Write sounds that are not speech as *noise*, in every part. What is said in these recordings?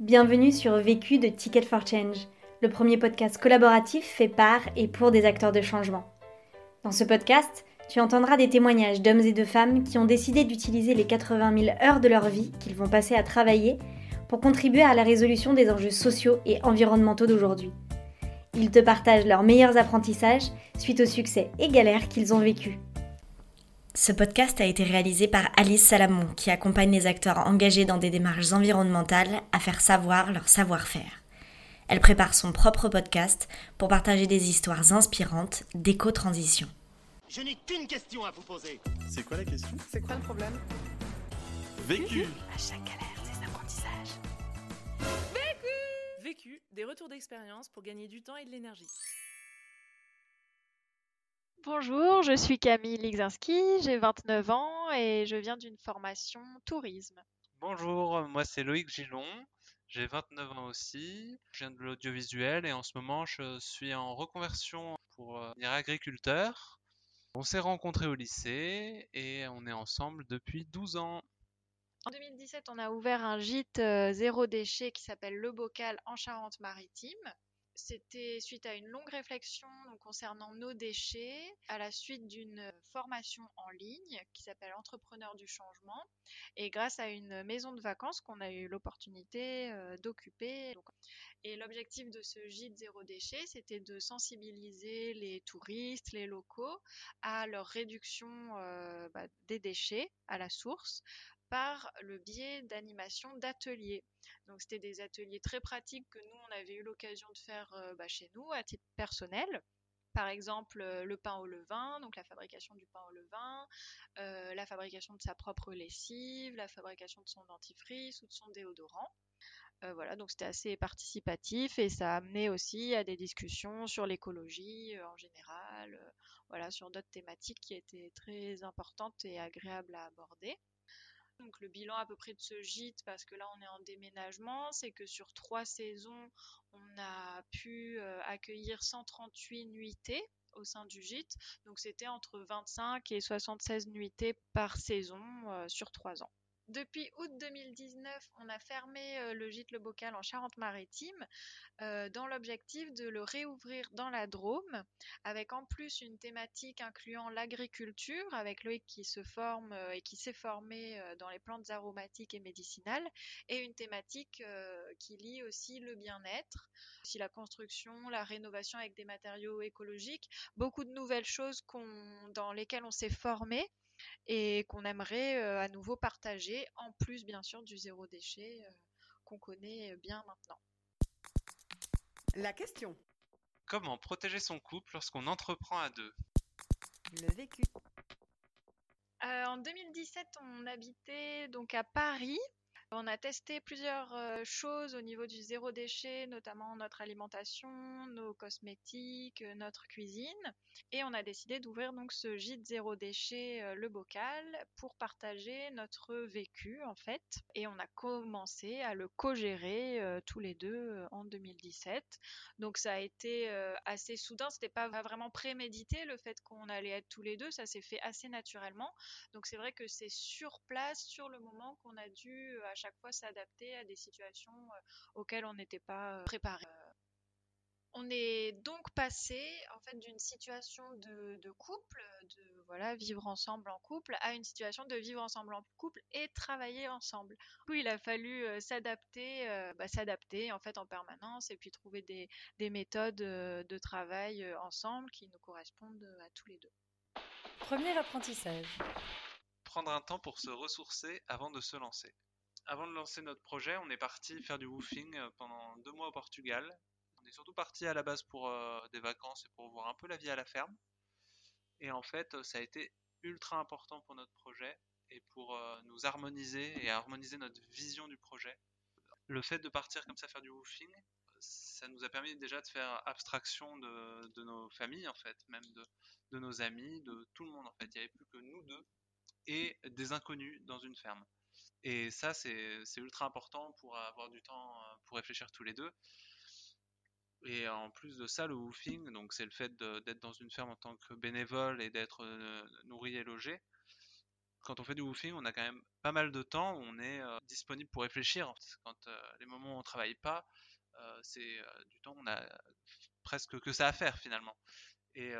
Bienvenue sur Vécu de Ticket for Change, le premier podcast collaboratif fait par et pour des acteurs de changement. Dans ce podcast, tu entendras des témoignages d'hommes et de femmes qui ont décidé d'utiliser les 80 000 heures de leur vie qu'ils vont passer à travailler pour contribuer à la résolution des enjeux sociaux et environnementaux d'aujourd'hui. Ils te partagent leurs meilleurs apprentissages suite aux succès et galères qu'ils ont vécus. Ce podcast a été réalisé par Alice Salamon, qui accompagne les acteurs engagés dans des démarches environnementales à faire savoir leur savoir-faire. Elle prépare son propre podcast pour partager des histoires inspirantes d'éco-transition. Je n'ai qu'une question à vous poser. C'est quoi la question? C'est quoi le problème? Vécu À chaque galère, des apprentissages. Vécu, des retours d'expérience pour gagner du temps et de l'énergie. Bonjour, je suis Camille Ligzinski, j'ai 29 ans et je viens d'une formation tourisme. Bonjour, moi c'est Loïc Gillon, j'ai 29 ans aussi, je viens de l'audiovisuel et en ce moment je suis en reconversion pour euh, devenir agriculteur. On s'est rencontrés au lycée et on est ensemble depuis 12 ans. En 2017, on a ouvert un gîte euh, zéro déchet qui s'appelle Le Bocal en Charente-Maritime. C'était suite à une longue réflexion concernant nos déchets, à la suite d'une formation en ligne qui s'appelle Entrepreneur du changement, et grâce à une maison de vacances qu'on a eu l'opportunité euh, d'occuper. Et l'objectif de ce gîte zéro déchet, c'était de sensibiliser les touristes, les locaux à leur réduction euh, bah, des déchets à la source par le biais d'animation d'ateliers. Donc c'était des ateliers très pratiques que nous on avait eu l'occasion de faire euh, bah, chez nous à titre personnel. Par exemple, euh, le pain au levain, donc la fabrication du pain au levain, euh, la fabrication de sa propre lessive, la fabrication de son dentifrice ou de son déodorant. Voilà, donc c'était assez participatif et ça a amené aussi à des discussions sur l'écologie en général, voilà, sur d'autres thématiques qui étaient très importantes et agréables à aborder. Donc le bilan à peu près de ce gîte, parce que là on est en déménagement, c'est que sur trois saisons, on a pu euh, accueillir 138 nuitées au sein du gîte. Donc c'était entre 25 et 76 nuitées par saison euh, sur trois ans. Depuis août 2019, on a fermé euh, le gîte Le Bocal en Charente-Maritime euh, dans l'objectif de le réouvrir dans la Drôme, avec en plus une thématique incluant l'agriculture, avec Loïc qui se forme euh, et qui s'est formé dans les plantes aromatiques et médicinales, et une thématique qui lie aussi le bien-être, aussi la construction, la rénovation avec des matériaux écologiques, beaucoup de nouvelles choses dans lesquelles on s'est formé et qu'on aimerait euh, à nouveau partager, en plus bien sûr du zéro déchet euh, qu'on connaît bien maintenant. La question. Comment protéger son couple lorsqu'on entreprend à deux? Le vécu. Euh, en 2017, on habitait donc à Paris. On a testé plusieurs euh, choses au niveau du zéro déchet, notamment notre alimentation, nos cosmétiques, euh, notre cuisine. Et on a décidé d'ouvrir donc ce gîte zéro déchet, euh, le bocal, pour partager notre vécu en fait. Et on a commencé à le co-gérer tous les deux en 2017. Donc ça a été assez soudain, c'était pas vraiment prémédité le fait qu'on allait être tous les deux, ça s'est fait assez naturellement. Donc c'est vrai que c'est sur place, sur le moment, qu'on a dû chaque fois s'adapter à des situations euh, auxquelles on n'était pas euh, préparé. Euh, On est donc passé en fait d'une situation de, de couple, de voilà vivre ensemble en couple, à une situation de vivre ensemble en couple et travailler ensemble. Du coup, il a fallu euh, s'adapter, euh, bah, s'adapter en fait en permanence et puis trouver des, des méthodes euh, de travail ensemble qui nous correspondent à tous les deux. Premier apprentissage. Prendre un temps pour se ressourcer avant de se lancer. Avant de lancer notre projet, on est parti faire du woofing euh, pendant deux mois au Portugal. On est surtout parti à la base pour euh, des vacances et pour voir un peu la vie à la ferme. Et en fait, euh, ça a été ultra important pour notre projet et pour nous harmoniser et harmoniser notre vision du projet. Le fait de partir comme ça faire du woofing, ça nous a permis déjà de faire abstraction de, de nos familles en fait, même de, de nos amis, de tout le monde en fait. Il n'y avait plus que nous deux et des inconnus dans une ferme. Et ça, c'est ultra important pour avoir du temps euh, pour réfléchir tous les deux. Et en plus de ça, le woofing, donc c'est le fait d'être dans une ferme en tant que bénévole et d'être euh, nourri et logé, quand on fait du woofing, on a quand même pas mal de temps on est euh, disponible pour réfléchir. Quand les moments où on travaille pas, c'est du temps on a presque que ça à faire finalement. Et,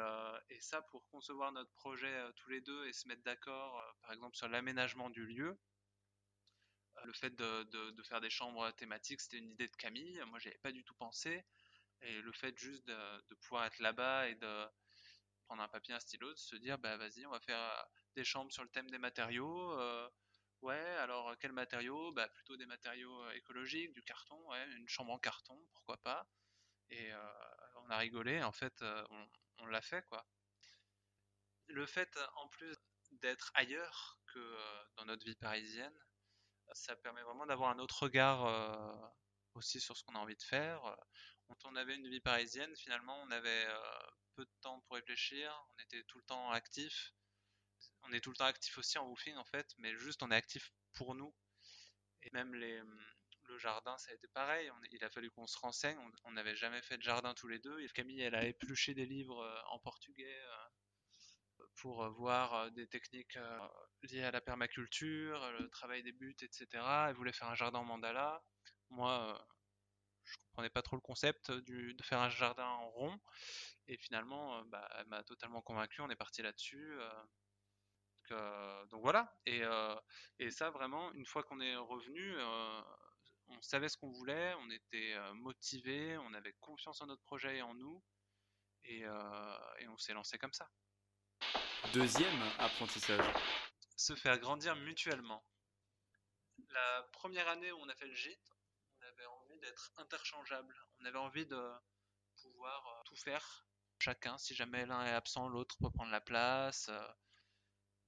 et ça, pour concevoir notre projet tous les deux et se mettre d'accord, par exemple sur l'aménagement du lieu, le fait de, de- faire des chambres thématiques, c'était une idée de Camille. Moi, j'y avais pas du tout pensé. Et le fait juste de, de pouvoir être là-bas et de prendre un papier, un stylo, de se dire, bah vas-y, on va faire euh, des chambres sur le thème des matériaux. euh, ouais, alors euh, quels matériaux? Bah plutôt des matériaux écologiques, du carton, ouais, une chambre en carton, pourquoi pas. Et on a rigolé, en fait, on, on l'a fait, quoi. Le fait, en plus d'être ailleurs que dans notre vie parisienne, ça permet vraiment d'avoir un autre regard euh, aussi sur ce qu'on a envie de faire. Quand on avait une vie parisienne, finalement, on avait euh, peu de temps pour réfléchir, on était tout le temps actif. On est tout le temps actif aussi en woofing en fait, mais juste on est actif pour nous. Et même les, le jardin, ça a été pareil. Il a fallu qu'on se renseigne. On- n'avait jamais fait de jardin tous les deux. Et Camille, elle a épluché des livres euh, en portugais pour euh, voir euh, des techniques euh, liées à la permaculture, le travail des buts, etc. Elle voulait faire un jardin en mandala. Moi, je comprenais pas trop le concept de faire un jardin en rond. Et finalement, bah, elle m'a totalement convaincu. On est parti là-dessus. donc, voilà. Et, ça, vraiment, une fois qu'on est revenu, on savait ce qu'on voulait, on était motivé, on avait confiance en notre projet et en nous. Et on s'est lancé comme ça. Deuxième apprentissage. se faire grandir mutuellement. La première année où on a fait le gîte, on avait envie d'être interchangeable. On avait envie de pouvoir euh, tout faire chacun. Si jamais l'un est absent, l'autre peut prendre la place. euh,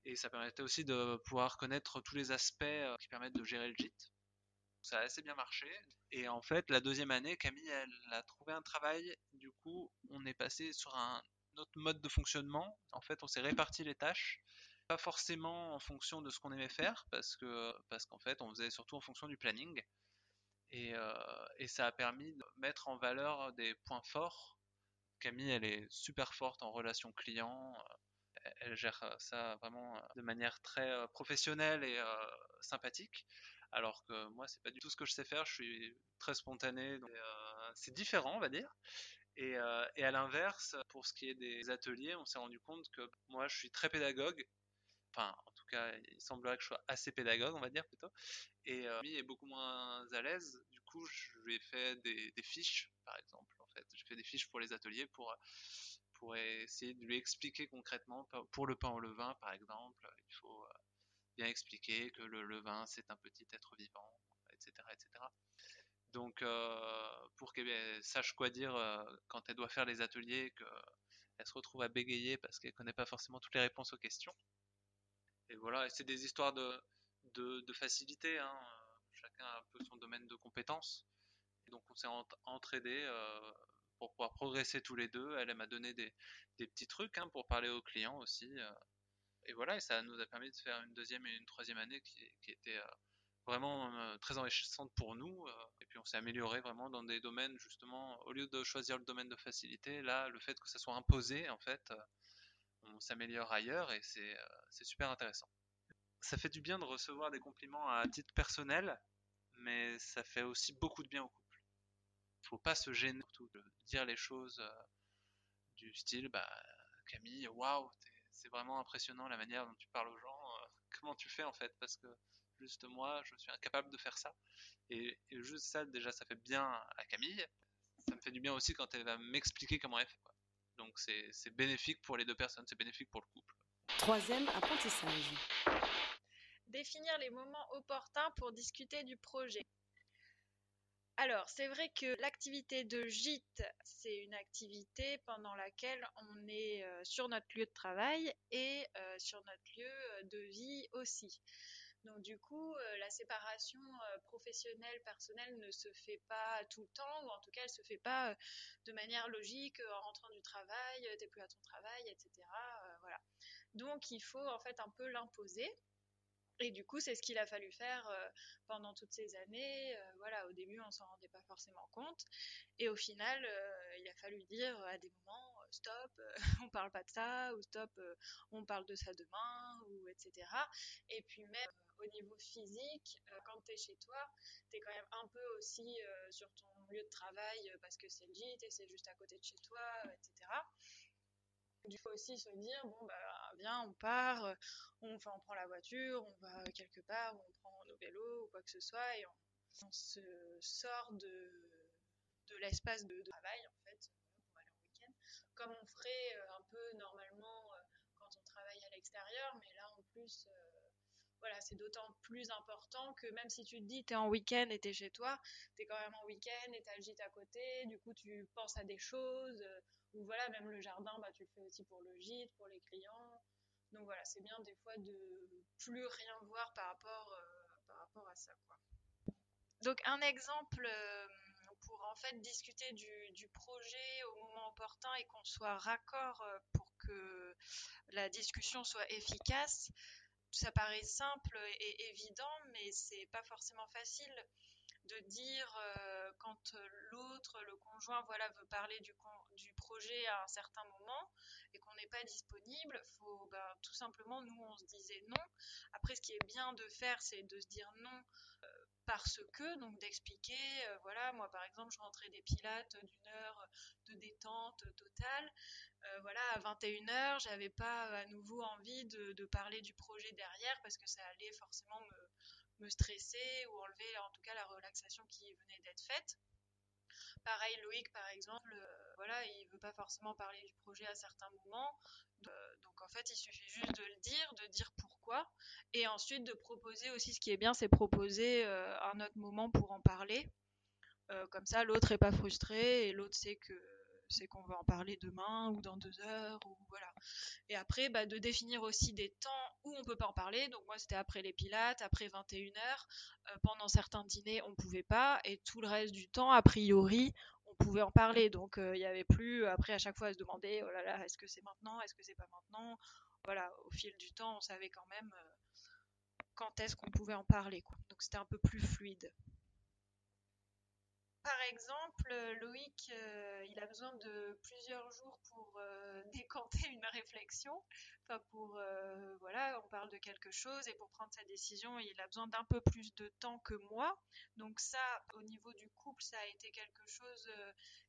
Et ça permettait aussi de pouvoir connaître tous les aspects euh, qui permettent de gérer le gîte. Ça a assez bien marché. Et en fait, la deuxième année, Camille, elle a trouvé un travail. Du coup, on est passé sur un autre mode de fonctionnement. En fait, on s'est réparti les tâches pas forcément en fonction de ce qu'on aimait faire, parce que parce qu'en fait, on faisait surtout en fonction du planning. Et, euh, ça a permis de mettre en valeur des points forts. Camille, elle est super forte en relation client. Elle gère ça vraiment de manière très euh, professionnelle et euh, sympathique. Alors que moi, c'est pas du tout ce que je sais faire. Je suis très spontané. donc, c'est différent, on va dire. Et, euh, et à l'inverse, pour ce qui est des ateliers, on s'est rendu compte que moi, je suis très pédagogue. Enfin en tout cas il semblerait que je sois assez pédagogue on va dire plutôt. Et euh, lui est beaucoup moins à l'aise. Du coup je lui ai fait des, fiches par exemple en fait. J'ai fait des fiches pour les ateliers pour pour essayer de lui expliquer concrètement pour le pain au levain par exemple. Il faut euh, bien expliquer que le levain c'est un petit être vivant etc etc donc qu'elle sache quoi dire euh, quand elle doit faire les ateliers qu'elle se retrouve à bégayer parce qu'elle connaît pas forcément toutes les réponses aux questions et voilà, c'est des histoires de, facilité. Hein. Chacun a un peu son domaine de compétences. Et donc on s'est ent- entraidés euh, pour pouvoir progresser tous les deux. Elle, m'a donné des, petits trucs hein, pour parler aux clients aussi. euh. Et voilà, et ça nous a permis de faire une deuxième et une troisième année qui, était vraiment très enrichissante pour nous. Puis on s'est amélioré vraiment dans des domaines justement, au lieu de choisir le domaine de facilité, là, le fait que ça soit imposé, en fait, euh, on s'améliore ailleurs et c'est euh, c'est super intéressant. Ça fait du bien de recevoir des compliments à titre personnel, mais ça fait aussi beaucoup de bien au couple. Faut pas se gêner, surtout de dire les choses euh, du style, bah Camille, waouh, c'est vraiment impressionnant la manière dont tu parles aux gens. comment tu fais en fait Parce que juste moi, je suis incapable de faire ça. Et, et juste ça, déjà, ça fait bien à Camille. Ça me fait du bien aussi quand elle va m'expliquer comment elle fait. quoi. Donc c'est c'est bénéfique pour les deux personnes, c'est bénéfique pour le couple. Troisième apprentissage. définir les moments opportuns pour discuter du projet. Alors, c'est vrai que l'activité de gîte, c'est une activité pendant laquelle on est euh, sur notre lieu de travail et euh, sur notre lieu euh, de vie aussi. Donc du coup, euh, la séparation euh, professionnelle-personnelle ne se fait pas tout le temps, ou en tout cas, elle se fait pas euh, de manière logique en rentrant du travail, t'es plus à ton travail, etc. voilà. Donc il faut en fait un peu l'imposer. Et du coup, c'est ce qu'il a fallu faire pendant toutes ces années. Voilà, au début, on s'en rendait pas forcément compte. Et au final, il a fallu dire à des moments, stop, *laughs* on parle pas de ça, ou stop, on parle de ça demain, ou etc. Et puis même au niveau physique, quand tu es chez toi, tu es quand même un peu aussi sur ton lieu de travail parce que c'est le gîte et c'est juste à côté de chez toi, etc. Il faut aussi se dire, bon, bah, viens, on part, euh, on, on prend la voiture, on va quelque part, on prend nos vélos ou quoi que ce soit, et on, se sort de l'espace de, travail, en fait, pour aller en week-end, comme on ferait euh, un peu normalement euh, quand on travaille à l'extérieur, mais là, en plus, voilà, c'est d'autant plus important que même si tu te dis tu es en week-end et tu es chez toi, tu es quand même en week-end et tu as le gîte à côté, du coup tu penses à des choses, ou voilà, même le jardin, bah, tu le fais aussi pour le gîte, pour les clients. Donc voilà, c'est bien des fois de plus rien voir par rapport, euh, par rapport à ça. Quoi. Donc un exemple euh, pour en fait discuter du, projet au moment opportun et qu'on soit raccord euh, pour que la discussion soit efficace. Ça paraît simple et évident, mais c'est pas forcément facile de dire euh, quand l'autre, le conjoint, voilà, veut parler du, du projet à un certain moment et qu'on n'est pas disponible, faut ben, tout simplement, nous, on se disait non. Après, ce qui est bien de faire, c'est de se dire non euh, parce que, donc d'expliquer, euh, voilà, moi par exemple, je rentrais des pilates d'une heure de détente totale. voilà, à 21h, j'avais pas à nouveau envie de, parler du projet derrière parce que ça allait forcément me, me stresser ou enlever en tout cas la relaxation qui venait d'être faite. Pareil, Loïc, par exemple, euh, voilà, il veut pas forcément parler du projet à certains moments. Euh, donc en fait, il suffit juste de le dire, de dire pourquoi, et ensuite de proposer aussi. Ce qui est bien, c'est proposer euh, un autre moment pour en parler. comme ça, l'autre est pas frustré et l'autre sait que c'est qu'on va en parler demain ou dans deux heures ou voilà. Et après, bah, de définir aussi des temps où on peut pas en parler. Donc moi, c'était après les pilates, après 21 h euh, pendant certains dîners, on pouvait pas, et tout le reste du temps, a priori, pouvait en parler. Donc euh, il n'y avait plus après à chaque fois à se demander, oh là là, est-ce que c'est maintenant, est-ce que c'est pas maintenant? Voilà, au fil du temps, on savait quand même euh, quand est-ce qu'on pouvait en parler. Donc c'était un peu plus fluide par exemple, Loïc, euh, il a besoin de plusieurs jours pour euh, *laughs* décanter une réflexion. Enfin, pour euh, voilà, on parle de quelque chose et pour prendre sa décision, il a besoin d'un peu plus de temps que moi. Donc ça, au niveau du couple, ça a été quelque chose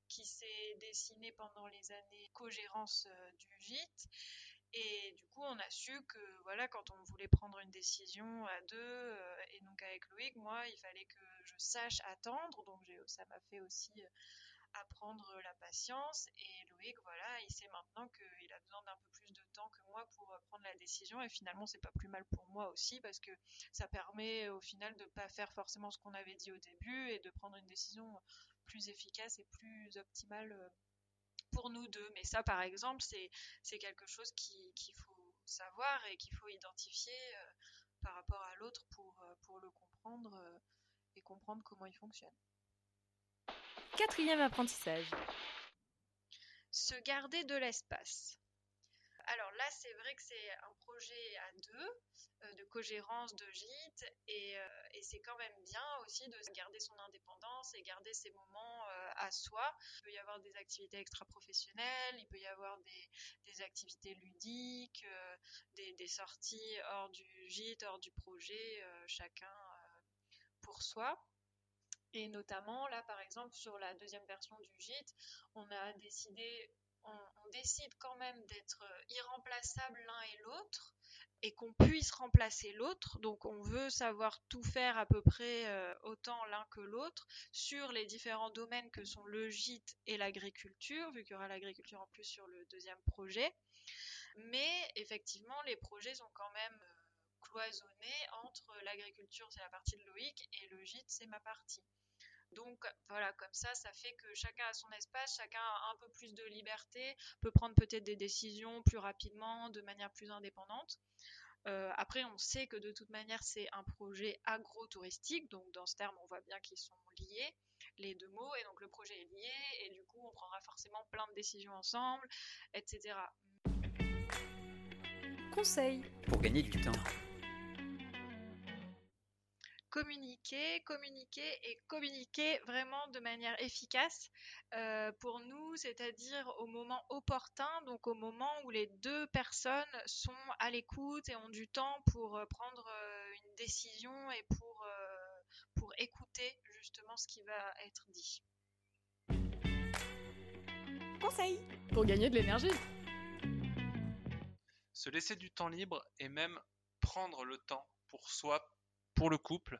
qui s'est dessiné pendant les années co-gérance du gîte. Et du coup, on a su que voilà, quand on voulait prendre une décision à deux, euh, et donc avec Loïc, moi, il fallait que je sache attendre. Donc ça m'a fait aussi euh, apprendre la patience. Et Loïc, voilà, il sait maintenant qu'il a besoin d'un peu plus de temps que moi pour euh, prendre la décision. Et finalement, c'est pas plus mal pour moi aussi parce que ça permet au final de pas faire forcément ce qu'on avait dit au début et de prendre une décision plus efficace et plus optimale pour nous deux. Mais ça, par exemple, c'est quelque chose qu'il faut savoir et qu'il faut identifier euh, par rapport à l'autre pour, euh, pour le comprendre euh, et comprendre comment il fonctionne. Quatrième apprentissage. Se garder de l'espace. Alors là, c'est vrai que c'est un projet à deux, euh, de cogérance de gîte, et, euh, c'est quand même bien aussi de garder son indépendance et garder ses moments euh, à soi. Il peut y avoir des activités extra-professionnelles, il peut y avoir des, activités ludiques, des, des, sorties hors du gîte, hors du projet, chacun pour soi. Et notamment, là, par exemple, sur la deuxième version du gîte, on a décidé on, décide quand même d'être euh, irremplaçable l'un et l'autre et qu'on puisse remplacer l'autre. Donc on veut savoir tout faire à peu près euh, autant l'un que l'autre sur les différents domaines que sont le gîte et l'agriculture, vu qu'il y aura l'agriculture en plus sur le deuxième projet. Mais effectivement, les projets sont quand même euh, cloisonnés entre l'agriculture, c'est la partie de Loïc, et le gîte, c'est ma partie. Donc voilà, comme ça, ça fait que chacun a son espace, chacun a un peu plus de liberté, peut prendre peut-être des décisions plus rapidement, de manière plus indépendante. Euh, après, on sait que de toute manière, c'est un projet agro-touristique, donc dans ce terme, on voit bien qu'ils sont liés, les deux mots, et donc le projet est lié, et du coup, on prendra forcément plein de décisions ensemble, etc. Conseil pour gagner du temps. Communiquer, communiquer et communiquer vraiment de manière efficace euh, pour nous, c'est-à-dire au moment opportun, donc au moment où les deux personnes sont à l'écoute et ont du temps pour euh, prendre euh, une décision et pour, pour écouter justement ce qui va être dit. Conseil pour gagner de l'énergie. Se laisser du temps libre et même prendre le temps pour soi, pour le couple.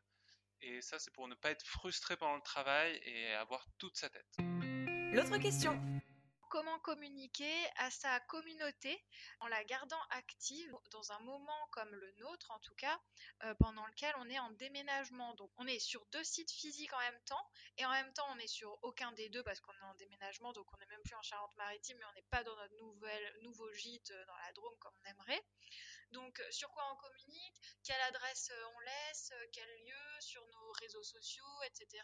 Et ça, c'est pour ne pas être frustré pendant le travail et avoir toute sa tête. L'autre question comment communiquer à sa communauté en la gardant active dans un moment comme le nôtre en tout cas, euh, pendant lequel on est en déménagement. Donc on est sur deux sites physiques en même temps et en même temps on est sur aucun des deux parce qu'on est en déménagement, donc on n'est même plus en Charente-Maritime mais on n'est pas dans notre nouveau gîte euh, dans la Drôme comme on aimerait. Donc euh, sur quoi on communique, quelle adresse on laisse, quel lieu sur nos réseaux sociaux, etc.